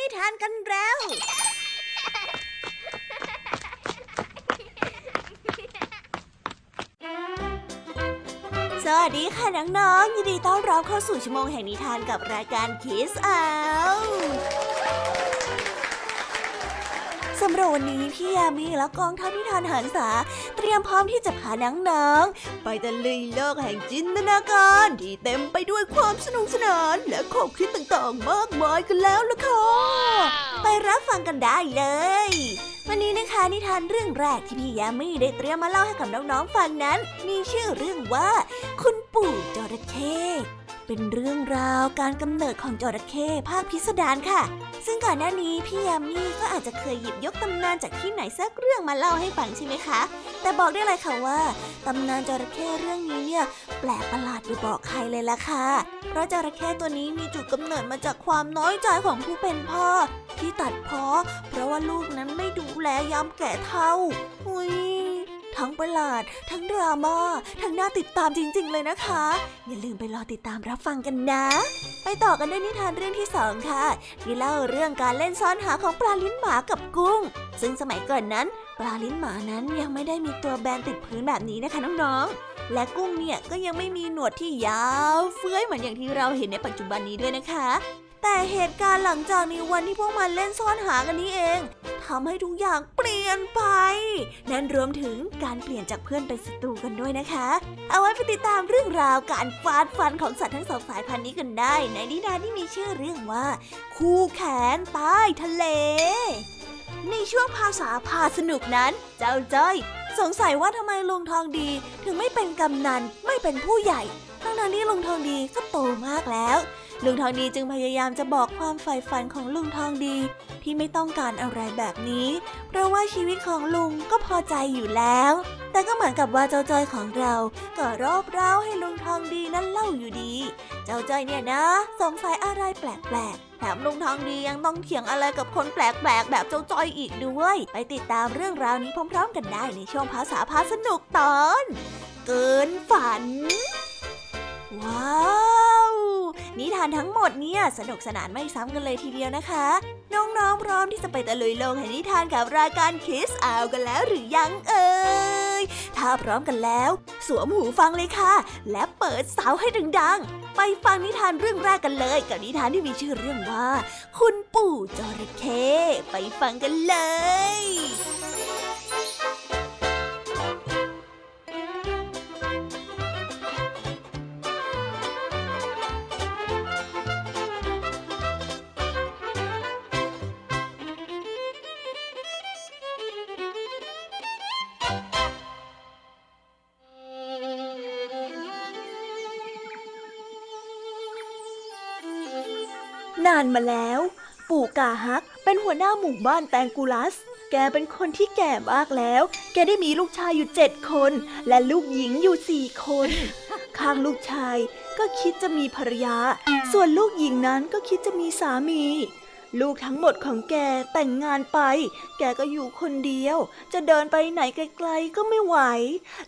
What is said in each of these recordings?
นิทานกันแล้ว สวัสดีค่ะน้องๆ ยินดีต้อนรับเข้าสู่ชั่วโมงแห่งนิทานกับรายการคิสอาสำหรับวันนี้พี่ยามีและกองทัพนิทานหันษา เตรียมพร้อมที่จะพาน้องๆไปตะลุยโลกแห่งจินตนาการที่เต็มไปด้วยความสนุกสนาน และข้อคิดต่างๆ มากมายกันแล้วล่ะค่ะ ไปรับฟังกันได้เลย วันนี้นะคะนิทานเรื่องแรกที่พี่ยามีได้เตรียมมาเล่าให้กับน้องๆฟังนั้น มีชื่อเรื่องว่า คุณปู่จระเข้ เป็นเรื่องราวการกำเนิดของจระเข้ภาคพิสดารค่ะ ซึ่งก่อนหน้านี้พี่ยามีก็อาจจะเคยหยิบยกตำนานจากที่ไหนสักเรื่องมาเล่าให้ฟังใช่ไหมคะ แต่บอกได้เลยค่ะว่าตำนานจระเข้เรื่องนี้เนี่ยแปลกประหลาดไปบอกใครเลยล่ะค่ะ เพราะจระเข้ตัวนี้มีจุดกำเนิดมาจากความน้อยใจของผู้เป็นพ่อ ที่ตัดพ้อเพราะว่าลูกนั้นไม่ดูแลยามแก่เท่าอุ้ย ทั้งประหลาด ทั้งดราม่าทั้งน่าติดตามจริง ๆ เลยนะคะ อย่าลืมไปรอติดตามรับฟังกันนะ ไปต่อกันด้วยนิทานเรื่องที่สองค่ะ ที่เล่าเรื่องการเล่นซ่อนหาของปลาลิ้นหมากับกุ้ง ซึ่งสมัยก่อนนั้น ปลาลิ้นหมานั้นยังไม่ได้มีตัวแบนติดพื้นแบบนี้นะคะน้องๆและกุ้งเนี่ยก็ยังไม่มีหนวดที่ยาว เฟื้อยเหมือนอย่างที่เราเห็นในปัจจุบันนี้ด้วยนะคะ แต่เหตุการณ์หลังจากในวันที่พวกมันเล่นซ่อนหากันนี้เองทำให้ทุกอย่างเปลี่ยนไป นั่นรวมถึงการเปลี่ยนจากเพื่อนเป็นศัตรูกันด้วยนะคะ เอาไว้ไปติดตามเรื่องราวการฟาดฟันของสัตว์ทั้งสองสายพันธุ์นี้กันได้ ในนิทานที่มีชื่อเรื่องว่า คู่แขนใต้ทะเล ในช่วงภาษาพาสนุกนั้น เจ้าจ้อย สงสัยว่าทำไมลุงทองดีถึงไม่เป็นกำนันไม่เป็นผู้ใหญ่ทั้งนั้นที่ลุงทองดีก็โตมากแล้ว ลุงทองดีจึงพยายามจะบอกความใฝ่ฝันของลุงทองดี ที่ไม่ต้องการอะไรแบบนี้ เพราะว่าชีวิตของลุงก็พอใจอยู่แล้ว แต่ก็เหมือนกับว่าเจ้าจ้อยของเราก็รอบเร้าให้ลุงทองดีนั้นเล่าอยู่ดี เจ้าจ้อยเนี่ยนะ สงสัยอะไรแปลกๆแถมลุงทองดียังต้องเถียงอะไรกับคนแปลกๆ แบบเจ้าจ้อยอีกด้วย ไปติดตามเรื่องราวนี้พร้อมๆ กันได้ในช่วงภาษาพาสนุกตอน เกินฝัน ว้าวนิทานทั้งหมดเนี่ยสนุกสนานไม่ซ้ำกันเลยทีเดียวนะคะ น้องๆพร้อมที่จะไปตะลุยโลกแห่งนิทานกับรายการคิสอากันแล้วหรือยังเอ่ยถ้าพร้อมกันแล้ว สวมหูฟังเลยค่ะ และเปิดเสาให้ดังๆไปฟังนิทานเรื่องแรกกันเลย กับนิทานที่มีชื่อเรื่องว่า คุณปู่จระเข้ไปฟังกันเลย มาแล้ว ปู่กาฮัก เป็นหัวหน้าหมู่บ้านแตงกูลัส แกเป็นคนที่แก่มากแล้ว แกได้มีลูกชายอยู่เจ็ดคน และลูกหญิงอยู่สี่คน ข้างลูกชายก็คิดจะมีภรรยา ส่วนลูกหญิงนั้นก็คิดจะมีสามี ลูกทั้งหมดของแกแต่งงานไป แกก็อยู่คนเดียว จะเดินไปไหนไกลๆก็ไม่ไหว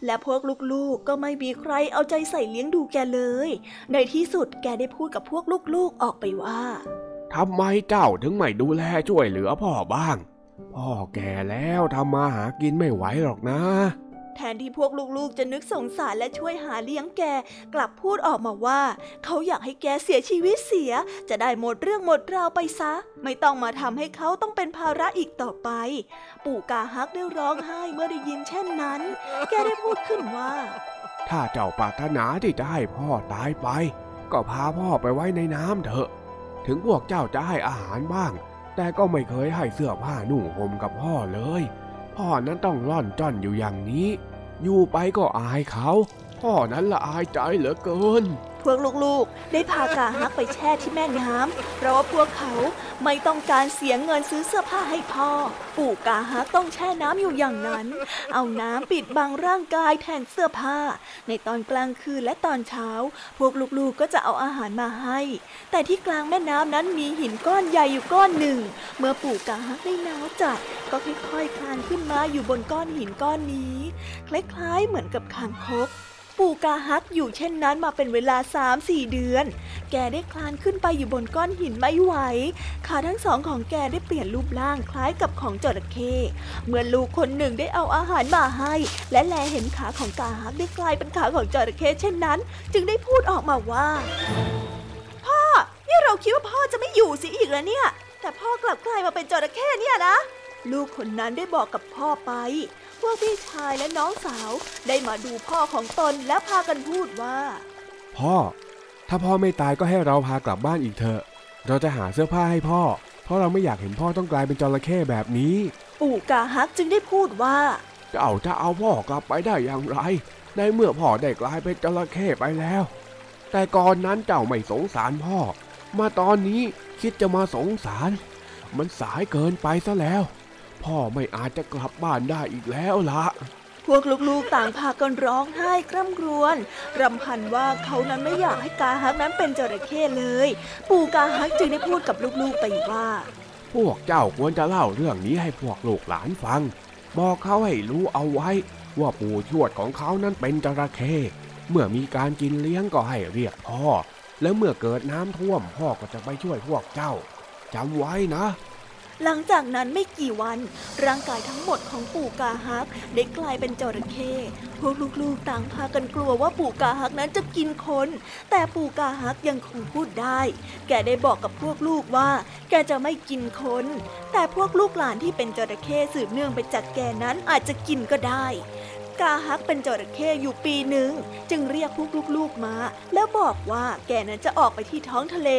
และพวกลูกๆก็ไม่มีใครเอาใจใส่เลี้ยงดูแกเลย ในที่สุดแกได้พูดกับพวกลูกๆออกไปว่า ทำไมเจ้าถึงไม่ดูแลช่วยเหลือพ่อบ้าง พ่อแก่แล้วทำมาหากินไม่ไหวหรอกนะ แทนที่พวกลูกๆ จะนึกสงสารและช่วยหาเลี้ยงแก กลับพูดออกมาว่า เขาอยากให้แกเสียชีวิตเสีย จะได้หมดเรื่องหมดราวไปซะ ไม่ต้องมาทำให้เขาต้องเป็นภาระอีกต่อไป ปู่กาฮักได้ร้องไห้เมื่อได้ยินเช่นนั้น แกได้พูดขึ้นว่า ถ้าเจ้าปรารถนาที่จะให้พ่อตายไป ก็พาพ่อไปไว้ในน้ำเถอะ ถึงพวกเจ้าจะให้อาหารบ้าง แต่ก็ไม่เคยให้เสื้อผ้านุ่งห่มกับพ่อเลย พ่อนั้นต้องร่อนจ้อนอยู่อย่างนี้ อยู่ไปก็อายเขา พ่อนั้นละอายใจเหลือเกิน พวกลูกๆ ได้พากาฮักไปแช่ที่แม่น้ำเพราะว่าพวกเขาไม่ต้องการเสียเงินซื้อเสื้อผ้าให้พ่อ ปู่กาฮักต้องแช่น้ำอยู่อย่างนั้น เอาน้ำปิดบังร่างกายแทนเสื้อผ้า ในตอนกลางคืนและตอนเช้า พวกลูกๆก็จะเอาอาหารมาให้ แต่ที่กลางแม่น้ำนั้นมีหินก้อนใหญ่อยู่ก้อนหนึ่ง เมื่อปู่กาฮักได้หนาวจัดก็ค่อยๆคลานขึ้นมาอยู่บนก้อนหินก้อนนี้ คล้ายๆเหมือนกับคางคก ปู่กาฮักอยู่เช่นนั้นมาเป็นเวลาสามสี่เดือน แกได้คลานขึ้นไปอยู่บนก้อนหินไม่ไหว ขาทั้งสองของแกได้เปลี่ยนรูปร่างคล้ายกับของจระเข้เมื่อลูกคนหนึ่งได้เอาอาหารมาให้ และแลเห็นขาของกาฮักได้กลายเป็นขาของจระเข้เช่นนั้น จึงได้พูดออกมาว่า พ่อนี่เราคิดว่าพ่อจะไม่อยู่สิอีกแล้วเนี่ย แต่พ่อกลับกลายมาเป็นจระเข้เนี่ยนะ ลูกคนนั้นได้บอกกับพ่อไป พวกพี่ชายและน้องสาวได้มาดูพ่อของตนและพากันพูดว่า พ่อ ถ้าพ่อไม่ตายก็ให้เราพากลับบ้านอีกเถอะ เราจะหาเสื้อผ้าให้พ่อ เพราะเราไม่อยากเห็นพ่อต้องกลายเป็นจระเข้แบบนี้ ปู่กาฮักจึงได้พูดว่าเจ้าจะเอาพ่อกลับไปได้อย่างไร ในเมื่อพ่อได้กลายเป็นจระเข้ไปแล้ว แต่ก่อนนั้นเจ้าไม่สงสารพ่อ มาตอนนี้คิดจะมาสงสาร มันสายเกินไปซะแล้ว พ่อไม่อาจจะกลับบ้านได้อีกแล้วละพวกลูกๆต่างพากันร้องไห้คร่ำครวญรำพันว่าเขานั้นไม่อยากให้กาฮักนั้นเป็นจระเข้เลย ปู่กาฮักจึงได้พูดกับลูกๆไปว่า พวกเจ้าควรจะเล่าเรื่องนี้ให้พวกลูกหลานฟัง บอกเขาให้รู้เอาไว้ ว่าปู่ชวดของเขานั้นเป็นจระเข้เมื่อมีการกินเลี้ยงก็ให้เรียกพ่อ แล้วเมื่อเกิดน้ำท่วมพ่อก็จะไปช่วยพวกเจ้าจำไว้นะ หลังจากนั้นไม่กี่วัน ร่างกายทั้งหมดของปู่กาฮักได้กลายเป็นจระเข้พวกลูกๆต่างพากันกลัวว่าปู่กาฮักนั้นจะกินคน แต่ปู่กาฮักยังคงพูดได้ แกได้บอกกับพวกลูกว่า แกจะไม่กินคน แต่พวกลูกหลานที่เป็นจระเข้สืบเนื่องไปจากแกนั้นอาจจะกินก็ได้ กาฮักเป็นจระเข้อยู่ปีหนึ่ง จึงเรียกพวกลูกๆมา แล้วบอกว่าแกนั้นจะออกไปที่ท้องทะเล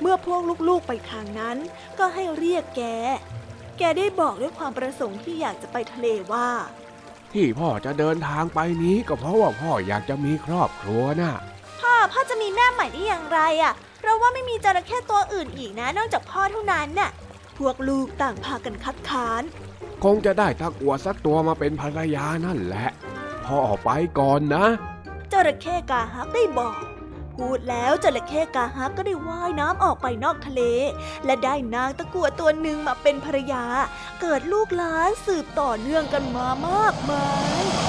เมื่อพวกลูกๆไปทางนั้น ก็ให้เรียกแก แกได้บอกด้วยความประสงค์ที่อยากจะไปทะเลว่า ที่พ่อจะเดินทางไปนี้ก็เพราะว่าพ่ออยากจะมีครอบครัวน่ะพ่อพ่อจะมีแม่ใหม่ได้อย่างไรอะเราว่าไม่มีจระเข้ตัวอื่นอีกนะ นอกจากพ่อเท่านั้นน่ะพวกลูกต่างพากันคัดค้าน คงจะได้ตะกัวสักตัวมาเป็นภรรยานั่นแหละ พ่อไปก่อนนะจระเข้กาฮักได้บอก พูดแล้วจระเข้กาฮักก็ได้ว่ายน้ำออกไปนอกทะเล และได้นางตะกัวตัวหนึ่งมาเป็นภรรยา เกิดลูกหลานสืบต่อเนื่องกันมามากมาย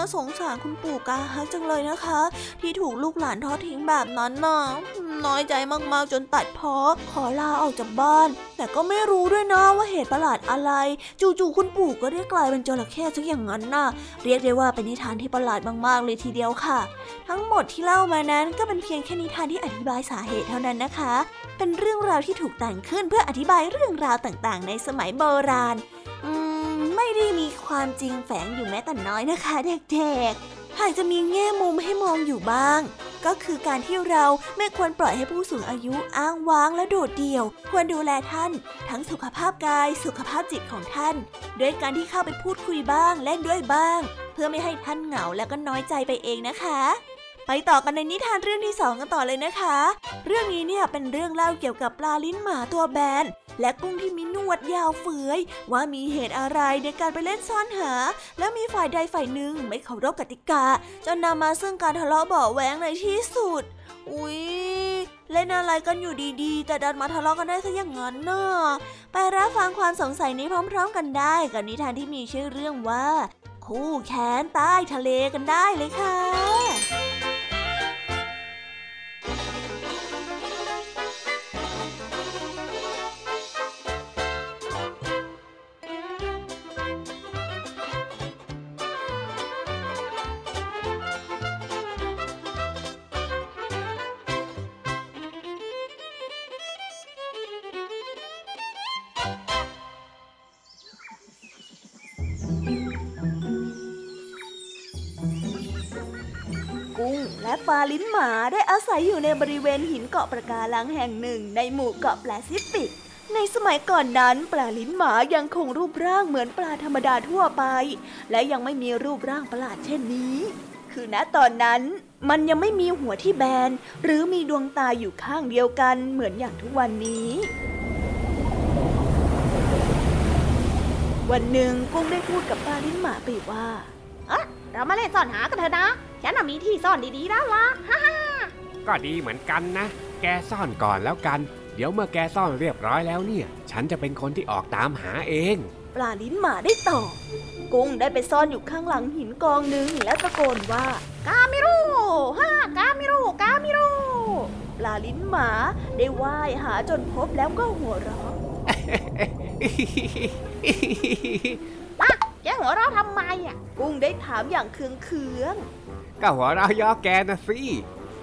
าสงสารคุณปู่กาฮักจังเลยนะคะ ที่ถูกลูกหลานทอดทิ้งแบบนั้นน่ะน้อยใจมากๆจนตัดพ้อขอลาออกจากบ้าน แต่ก็ไม่รู้ด้วยนะว่าเหตุประหลาดอะไร จู่ๆคุณปู่ก็ได้กลายเป็นจระเข้ซะอย่างนั้นน่ะ เรียกได้ว่าเป็นนิทานที่ประหลาดมากๆเลยทีเดียวค่ะ ทั้งหมดที่เล่ามานั้นก็เป็นเพียงแค่นิทานที่อธิบายสาเหตุเท่านั้นนะคะ เป็นเรื่องราวที่ถูกแต่งขึ้นเพื่ออธิบายเรื่องราวต่างๆ ในสมัยโบราณ อืม ไม่ได้มีความจริงแฝงอยู่แม้แต่น้อยนะคะเด็กๆ หากจะมีแง่มุมให้มองอยู่บ้าง ก็คือการที่เราไม่ควรปล่อยให้ผู้สูงอายุอ้างว้างและโดดเดี่ยว ควรดูแลท่าน ทั้งสุขภาพกาย สุขภาพจิตของท่าน ด้วยการที่เข้าไปพูดคุยบ้างเล่นด้วยบ้าง เพื่อไม่ให้ท่านเหงาและก็น้อยใจไปเองนะคะไปต่อกันในนิทานเรื่องที่สองกันต่อเลยนะคะ เรื่องนี้เนี่ยเป็นเรื่องเล่าเกี่ยวกับปลาลิ้นหมาตัวแบน และกุ้งที่มีหนวดยาวเฟือยว่ามีเหตุอะไรในการไปเล่นซ่อนหา และมีฝ่ายใดฝ่ายหนึ่งไม่เคารพกติกาจนนำมาซึ่งการทะเลาะเบาแหวงในที่สุด อุ๊ยเล่นอะไรกันอยู่ดีๆ แต่ดันมาทะเลาะกันได้ซะอย่างนั้นน่ะไปรับฟังความสงสัยนี้พร้อม ๆ กันได้กับนิทานที่มีชื่อเรื่องว่า คู่แขนใต้ทะเลกันได้เลยค่ะ และปลาลิ้นหมาได้อาศัยอยู่ในบริเวณหินเกาะประการังแห่งหนึ่ง ในหมู่เกาะแปซิฟิก ในสมัยก่อนนั้น ปลาลิ้นหมายังคงรูปร่างเหมือนปลาธรรมดาทั่วไป และยังไม่มีรูปร่างประหลาดเช่นนี้ คือณตอนนั้นมันยังไม่มีหัวที่แบน หรือมีดวงตาอยู่ข้างเดียวกันเหมือนอย่างทุกวันนี้วันหนึ่งกุ้งได้พูดกับปลาลิ้นหมาไปว่า เอะเรามาเล่นซ่อนหากันเถอะนะ ฉันน่ะมีที่ซ่อนดีๆแล้วล่ะฮ่าฮ่าก็ดีเหมือนกันนะ แกซ่อนก่อนแล้วกัน เดี๋ยวเมื่อแกซ่อนเรียบร้อยแล้วเนี่ย ฉันจะเป็นคนที่ออกตามหาเอง ปลาลิ้นหมาได้ตอบกุ้งได้ไปซ่อนอยู่ข้างหลังหินกองหนึ่งแล้วตะโกนว่า กามิรุฮ่ากามิรุกามิรุปลาลิ้นหมาได้ว่ายหาจนพบแล้วก็หัวเราะอะแกหัวเราะทำไมอะ กุ้งได้ถามอย่างเคืองเคือง ก็หัวเราะย่อแกนะสิ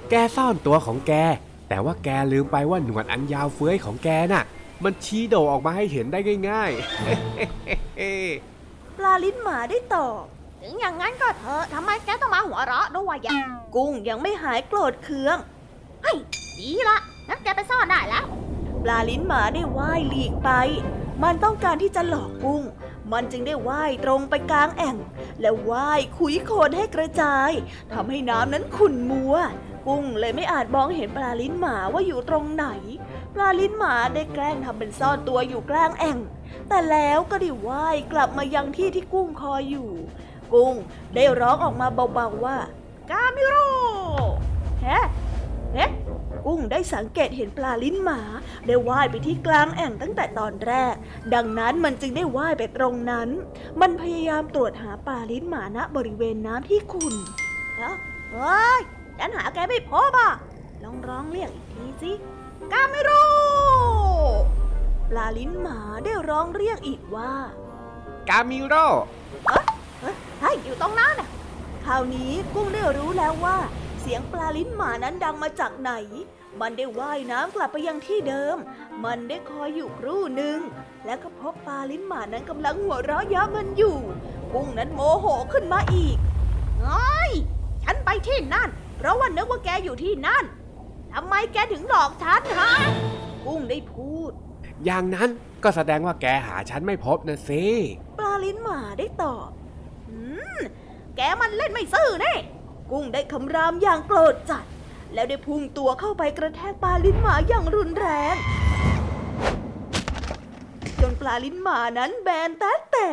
แกซ่อนตัวของแก แต่ว่าแกลืมไปว่าหนวดอันยาวเฟื้อยของแกน่ะ มันชี้โดออกมาให้เห็นได้ง่ายๆ ปลาลิ้นหมาได้ตอบถึงอย่างนั้นก็เถอะทำไมแกต้องมาหัวเราะด้วยอะกุ้งยังไม่หายโกรธเคืองเฮ้ยดีละงั้นแกไปซ่อนได้แล้ว ปลาลิ้นหมาได้ว่ายหลีกไป มันต้องการที่จะหลอกกุ้ง มันจึงได้ว่ายตรงไปกลางแอ่ง และว่ายขุยโคลนให้กระจายทำให้น้ำนั้นขุ่นมัว กุ้งเลยไม่อาจมองเห็นปลาลิ้นหมาว่าอยู่ตรงไหน ปลาลิ้นหมาได้แกล้งทำเป็นซ่อนตัวอยู่กลางแอ่ง แต่แล้วก็ได้ว่ายกลับมายังที่ที่กุ้งคอยอยู่ กุ้งได้ร้องออกมาเบาๆว่า กามิโรุเฮ้เฮ กุ้งได้สังเกตเห็นปลาลิ้นหมา ได้ว่ายไปที่กลางแอ่งตั้งแต่ตอนแรก ดังนั้นมันจึงได้ว่ายไปตรงนั้น มันพยายามตรวจหาปลาลิ้นหมาณบริเวณน้ำที่ขุ่นเอ้าเฮ้ยฉันหาแกไม่พบอะลองร้องเรียกอีกทีสิกามิรุปลาลิ้นหมาได้ร้องเรียกอีกว่ากามิโร่เฮ้ยอยู่ตรงนั้นน่ะคราวนี้กุ้งได้รู้แล้วว่า เสียงปลาลิ้นหมานั้นดังมาจากไหน มันได้ว่ายน้ำกลับไปยังที่เดิม มันได้คอยอยู่ครู่หนึ่ง แล้วก็พบปลาลิ้นหมานั้นกำลังหัวเราะเย้ามันอยู่ กุ้งนั้นโมโหขึ้นมาอีกเฮ้ยฉันไปที่นั่น เพราะว่านึกว่าแกอยู่ที่นั่นทำไมแกถึงหลอกฉันฮะ กุ้งได้พูด อย่างนั้นก็แสดงว่าแกหาฉันไม่พบนะสิปลาลิ้นหมาได้ตอบอืมแกมันเล่นไม่ซื่อแน่ กุ้งได้คำรามอย่างโกรธจัด แล้วได้พุ่งตัวเข้าไปกระแทกปลาลิ้นหมาอย่างรุนแรง จนปลาลิ้นหมานั้นแบนแต่แต่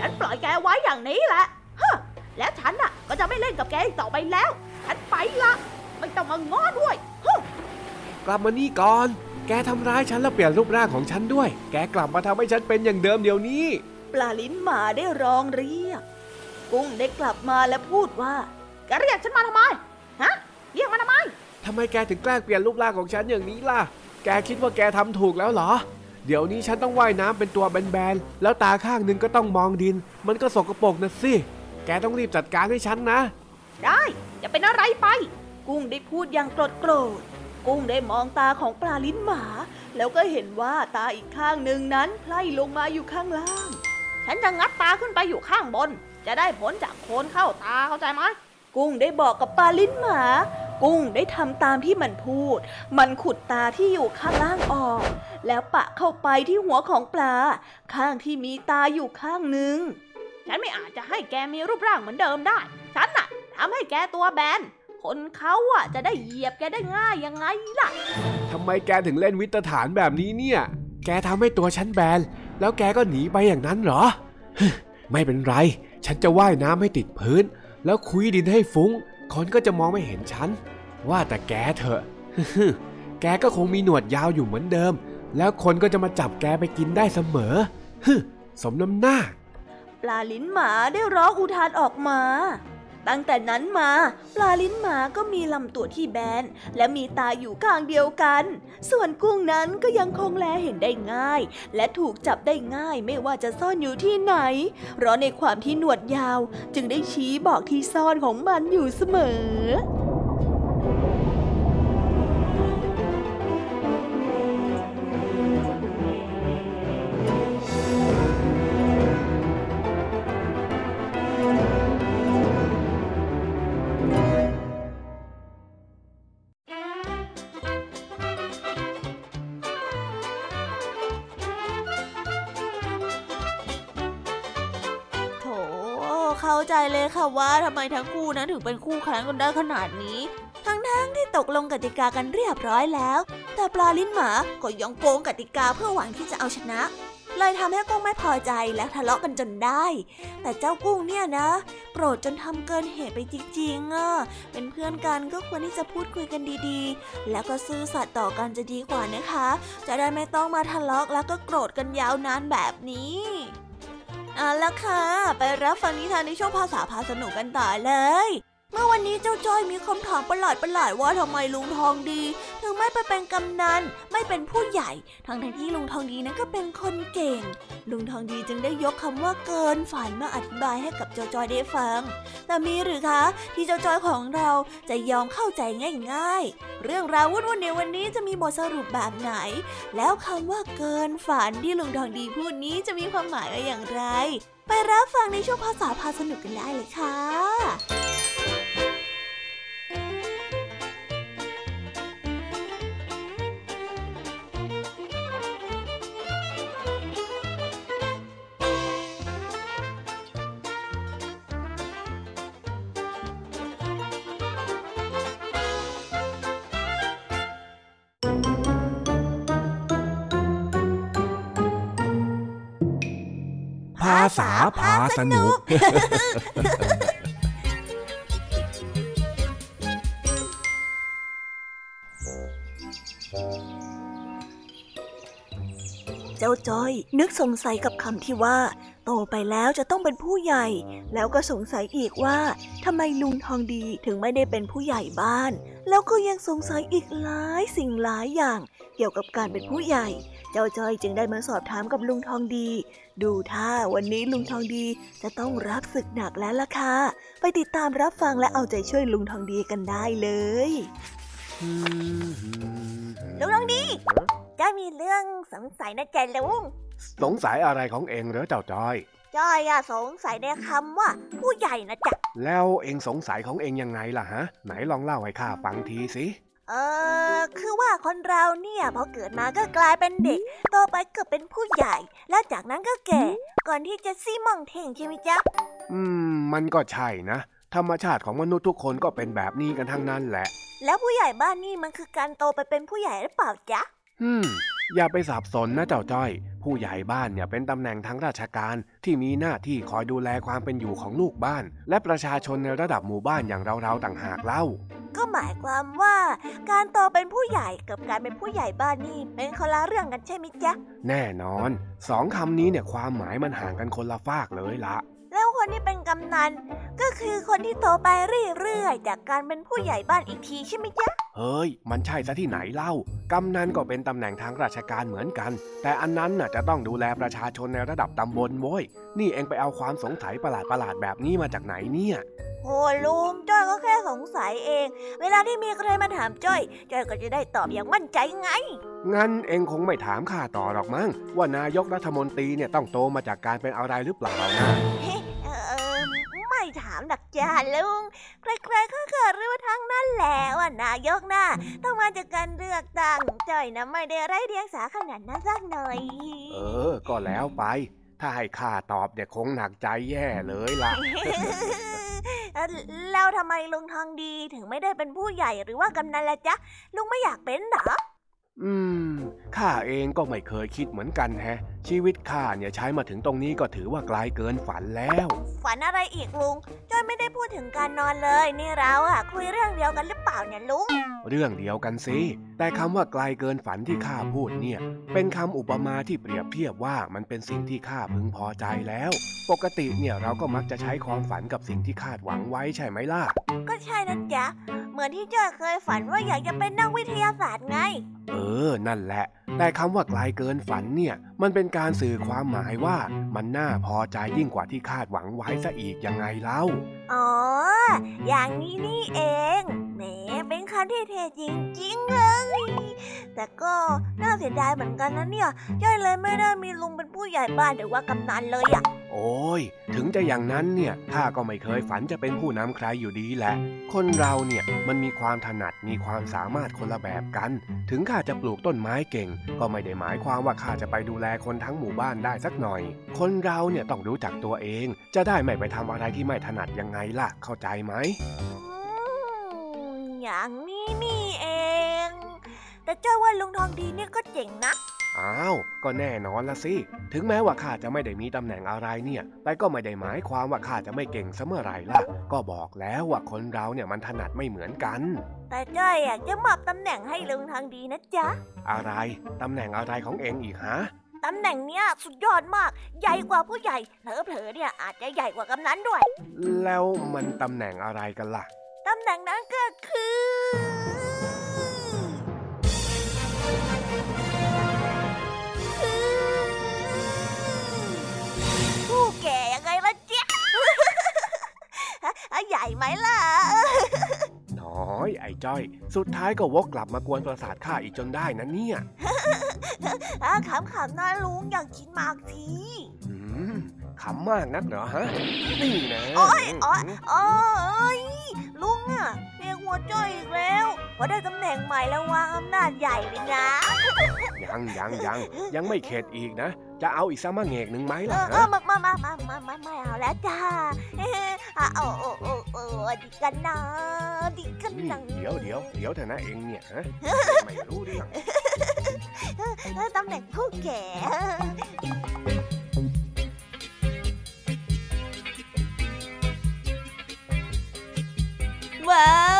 ฉันปล่อยแกไว้อย่างนี้แหละฮะแล้วฉันน่ะก็จะไม่เล่นกับแกอีกต่อไปแล้ว ฉันไปละไม่ต้องมาง้อด้วยฮะกลับมานี่ก่อน แกทำร้ายฉันแล้วเปลี่ยนรูปร่างของฉันด้วย แกกลับมาทำให้ฉันเป็นอย่างเดิมเดี๋ยวนี้ ปลาลิ้นหมาได้ร้องเรียก กุ้งได้กลับมาและพูดว่า แกเรียกฉันมาทำไมฮะ เรียกมาทำไมทำไมแกถึงแกล้งเปลี่ยนรูปร่างของฉันอย่างนี้ล่ะ แกคิดว่าแกทำถูกแล้วเหรอ เดี๋ยวนี้ฉันต้องว่ายน้ำเป็นตัวแบนๆ แล้วตาข้างหนึงก็ต้องมองดิน มันก็สกปรกนะสิ แกต้องรีบจัดการให้ฉันนะ ได้จะเป็นอะไรไป กุ้งได้พูดอย่างโกรธโกรธกุ้งได้มองตาของปลาลิ้นหมา แล้วก็เห็นว่าตาอีกข้างหนึ่งนั้นไพล่ลงมาอยู่ข้างล่าง ฉันจะงัดตาขึ้นไปอยู่ข้างบน จะได้ผลจากโคนเข้าตาเข้าใจไหมกุ้งได้บอกกับปลาลิ้นหมา กุ้งได้ทำตามที่มันพูด มันขุดตาที่อยู่ข้างล่างออก แล้วปะเข้าไปที่หัวของปลา ข้างที่มีตาอยู่ข้างหนึ่ง ฉันไม่อาจจะให้แกมีรูปร่างเหมือนเดิมได้ ฉันน่ะทำให้แกตัวแบน คนเขาอะจะได้เหยียบแกได้ง่ายยังไงล่ะทำไมแกถึงเล่นวิตฐานแบบนี้เนี่ย แกทำให้ตัวฉันแบน แล้วแกก็หนีไปอย่างนั้นเหรอ ไม่เป็นไร ฉันจะว่ายน้ำให้ติดพื้น แล้วคุยดินให้ฟุ้ง คนก็จะมองไม่เห็นฉัน ว่าแต่แกเถอะฮึแกก็คงมีหนวดยาวอยู่เหมือนเดิม แล้วคนก็จะมาจับแกไปกินได้เสมอฮึสมน้ำหน้า ปลาลิ้นหมาได้ร้องอุทานออกมา ตั้งแต่นั้นมา ปลาลิ้นหมาก็มีลำตัวที่แบน และมีตาอยู่ข้างเดียวกัน ส่วนกุ้งนั้นก็ยังคงแลเห็นได้ง่าย และถูกจับได้ง่ายไม่ว่าจะซ่อนอยู่ที่ไหน เพราะในความที่หนวดยาว จึงได้ชี้บอกที่ซ่อนของมันอยู่เสมอ ข้าใจเลยค่ะว่าทำไมทั้งคู่นั้นถึงเป็นคู่แข่งกันได้ขนาดนี้ ทั้งๆที่ตกลงกติกากันเรียบร้อยแล้ว แต่ปลาลิ้นหมาก็ยังโกงกติกาเพื่อหวังที่จะเอาชนะเลยทำให้กุ้งไม่พอใจและทะเลาะกันจนได้ แต่เจ้ากุ้งเนี่ยนะ โกรธจนทำเกินเหตุไปจริงๆอะ เป็นเพื่อนกันก็ควรที่จะพูดคุยกันดีๆ แล้วก็ซื่อสัตย์ต่อกันจะดีกว่านะคะ จะได้ไม่ต้องมาทะเลาะแล้วก็โกรธกันยาวนานแบบนี้ เอาละค่ะ ไปรับฟังนิทานในช่วงภาษาพาสนุกกันต่อเลย เมื่อวันนี้เจ้าจ้อยมีคำถามประหลาดประหลาดว่าทำไมลุงทองดี ถึงไม่ไปเป็นกำนันไม่เป็นผู้ใหญ่ ทั้งทที่ลุงทองดีนั้นก็เป็นคนเก่ง ลุงทองดีจึงได้ยกคำว่าเกินฝันมาอธิบายให้กับเจ้าจอยได้ฟัง แต่มีหรือคะที่เจ้าจอยของเราจะยอมเข้าใจง่าย ๆ เรื่องราววุ่นๆในวันนี้จะมีบทสรุปแบบไหน แล้วคำว่าเกินฝันที่ลุงทองดีพูดนี้จะมีความหมายว่าอย่างไร ไปรับฟังในช่วงภาษาพาสนุกกันได้เลยค่ะาษาพาสนุกเจ้าจ้อย นึกสงสัยกับคำที่ว่า โตไปแล้วจะต้องเป็นผู้ใหญ่ แล้วก็สงสัยอีกว่าทำไมลุงทองดีถึงไม่ได้เป็นผู้ใหญ่บ้าน แล้วก็ยังสงสัยอีกหลายสิ่งหลายอย่างเกี่ยวกับการเป็นผู้ใหญ่ เจ้าจ้อยจึงได้มาสอบถามกับลุงทองดี ดูท่าวันนี้ลุงทองดีจะต้องรับศึกหนักแล้วล่ะค่ะ ไปติดตามรับฟังและเอาใจช่วยลุงทองดีกันได้เลยลุงทองดีจ้อยมีเรื่องสงสัยนะจ๊ะลุง สงสัยอะไรของเองเหรอเจ้าจอยจ้อยอะสงสัยในคำว่า ผู้ใหญ่นะจ๊ะ แล้วเองสงสัยของเองยังไงล่ะฮะ ไหนลองเล่าให้ข้าฟังทีสิ เออคือว่าคนเราเนี่ยพอเกิดมาก็กลายเป็นเด็กโตไปก็เป็นผู้ใหญ่ แล้วจากนั้นก็แก่ ก่อนที่จะซี่มองเท่งใช่ไหมจ๊ะ อืม มันก็ใช่นะ ธรรมชาติของมนุษย์ทุกคนก็เป็นแบบนี้กันทั้งนั้นแหละ แล้วผู้ใหญ่บ้านนี่มันคือการโตไปเป็นผู้ใหญ่หรือเปล่าจ๊ะ อืม อย่าไปสับสนนะเจ้าจ้อย ผู้ใหญ่บ้านเนี่ยเป็นตำแหน่งทางราชการที่มีหน้าที่คอยดูแลความเป็นอยู่ของลูกบ้าน และประชาชนในระดับหมู่บ้านอย่างเราๆต่างหากเล่า ก็หมายความว่า การโตเป็นผู้ใหญ่กับการเป็นผู้ใหญ่บ้านนี่เป็นคนละเรื่องกันใช่ไหมจ๊ะ แน่นอนสองคำนี้เนี่ยความหมายมันห่างกันคนละฟากเลยละแล้ว คนที่เป็นกำนัน ก็คือคนที่โตไปเรื่อยๆ จากการเป็นผู้ใหญ่บ้านอีกทีใช่ไหมจ๊ะ เฮ้ย มันใช่ซะที่ไหนเล่า กำนันก็เป็นตำแหน่งทางราชการเหมือนกัน แต่อันนั้นน่ะจะต้องดูแลประชาชนในระดับตำบลโว้ย นี่เองไปเอาความสงสัยประหลาดประหลาดๆแบบนี้มาจากไหนเนี่ยโอ้ลุงจ้อยก็แค่สงสัยเอง เวลาที่มีใครมาถามจ้อย จ้อยก็จะได้ตอบอย่างมั่นใจไง งั้นเองคงไม่ถามข้าต่อหรอกมั้งว่านายกรัฐมนตรีเนี่ยต้องโตมาจากการเป็นอะไรหรือเปล่านะ เออไม่ถามดักจ้าลุง ใครๆก็เกิดรู้ทั้งนั้นแหละว่านายกน่ะต้องมาจากการเลือกตั้งจ้อยนะไม่ได้ไร้เดียงสาขนาดนั้นสักหน่อย เออ ก็แล้วไป ถ้าให้ข้าตอบเนี่ยคงหนักใจแย่เลยล่ะเอ่อแล้วทำไมลุงทองดีถึงไม่ได้เป็นผู้ใหญ่หรือว่ากำนันละจ๊ะ ลุงไม่อยากเป็นเหรอ อืม ข้าเองก็ไม่เคยคิดเหมือนกันแฮะชีวิตข้าเนี่ยใช้มาถึงตรงนี้ก็ถือว่าไกลเกินฝันแล้ว ฝันอะไรอีกลุงจ้อยไม่ได้พูดถึงการนอนเลย นี่เราอะคุยเรื่องเดียวกันหรือเปล่าเนี่ยลุง เรื่องเดียวกันสิแต่คำว่าไกลเกินฝันที่ข้าพูดเนี่ย เป็นคำอุปมาที่เปรียบเทียบว่ามันเป็นสิ่งที่ข้าพึงพอใจแล้ว ปกติเนี่ยเราก็มักจะใช้ความฝันกับสิ่งที่คาดหวังไว้ใช่ไหมล่ะ ก็ใช่นะจ๊ะเหมือนที่จ้อยเคยฝันว่าอยากจะเป็นนักวิทยาศาสตร์ไง เออ นั่นแหละ แต่คำว่าไกลเกินฝันเนี่ย มันเป็นการสื่อความหมายว่ามันน่าพอใจยิ่งกว่าที่คาดหวังไว้ซะอีกยังไงเล่า อ๋อ อย่างนี้นี่เอง แหม เป็นคำที่เท่จริงๆเลย แต่ก็น่าเสียดายเหมือนกันนะเนี่ยย้อยเลยไม่ได้มีลุงเป็นผู้ใหญ่บ้านหรือว่ากำนันเลยอะ โอ้ย ถึงจะอย่างนั้นเนี่ยข้าก็ไม่เคยฝันจะเป็นผู้นำใครอยู่ดีแหละ คนเราเนี่ยมันมีความถนัดมีความสามารถคนละแบบกัน ถึงข้าจะปลูกต้นไม้เก่ง ก็ไม่ได้หมายความว่าข้าจะไปดูแลคนทั้งหมู่บ้านได้สักหน่อย คนเราเนี่ยต้องรู้จักตัวเอง จะได้ไม่ไปทำอะไรที่ไม่ถนัดยังไงล่ะ เข้าใจไหมอย่างนี้นี่เอง แต่เจ้อยว่าลุงทองดีเนี่ยก็เจ๋งนะ อ้าว ก็แน่นอนละสิ ถึงแม้ว่าข้าจะไม่ได้มีตำแหน่งอะไรเนี่ย แต่ก็ไม่ได้หมายความว่าข้าจะไม่เก่งเสมอไรล่ะ ก็บอกแล้วว่าคนเราเนี่ยมันถนัดไม่เหมือนกัน แต่จ้อยอยากจะมอบตำแหน่งให้ลุงทองดีนะจ๊ะ อะไร ตำแหน่งอะไรของเองอีกฮะ ตำแหน่งเนี้ยสุดยอดมาก ใหญ่กว่าผู้ใหญ่ เผลอๆเนี่ยอาจจะใหญ่กว่ากำนันด้วย แล้วมันตำแหน่งอะไรกันล่ะ ตำแหน่งนั้นก็คือคือ ใหญ่ไหมล่ะ น้อย ไอ้จ้อย สุดท้ายก็วกกลับมากวนประสาทข้าอีกจนได้นะเนี่ยอะขำๆนะลุงอยากกินมากทีอืมขำมากนักเหรอฮะ นี่นะโอ้ยโอ้ยโอ้ยลุงอะเรียกหัวจ้อยอีกแล้วพอได้ตำแหน่งใหม่แล้ววางอำนาจใหญ่เลยนะ ยังยังยังยังไม่เข็ดอีกนะ จะเอาอีกสักมาเงกหนึ่งไหมเอล่ะอเอฮะอมามามามามามาไม่เอาแล้วจ้าเอออะโอ้โอ้โอ้โอ้ดีกันนะดีกันนี่นะเดี๋ยวเดี๋ยวเดี๋ยวเถอะนะเองเนี่ยฮะไม่รู้เรื่องเออตำแหน่งผู้แก่ว้าวจบ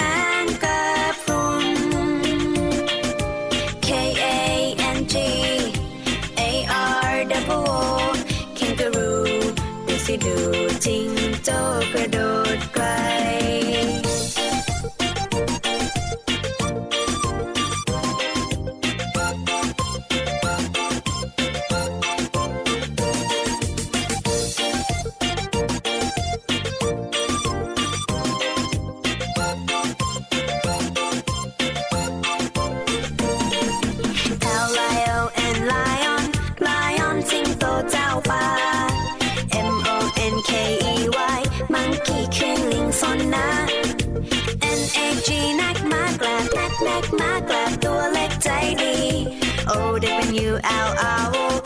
จิงโจ้กระโดด เด็ก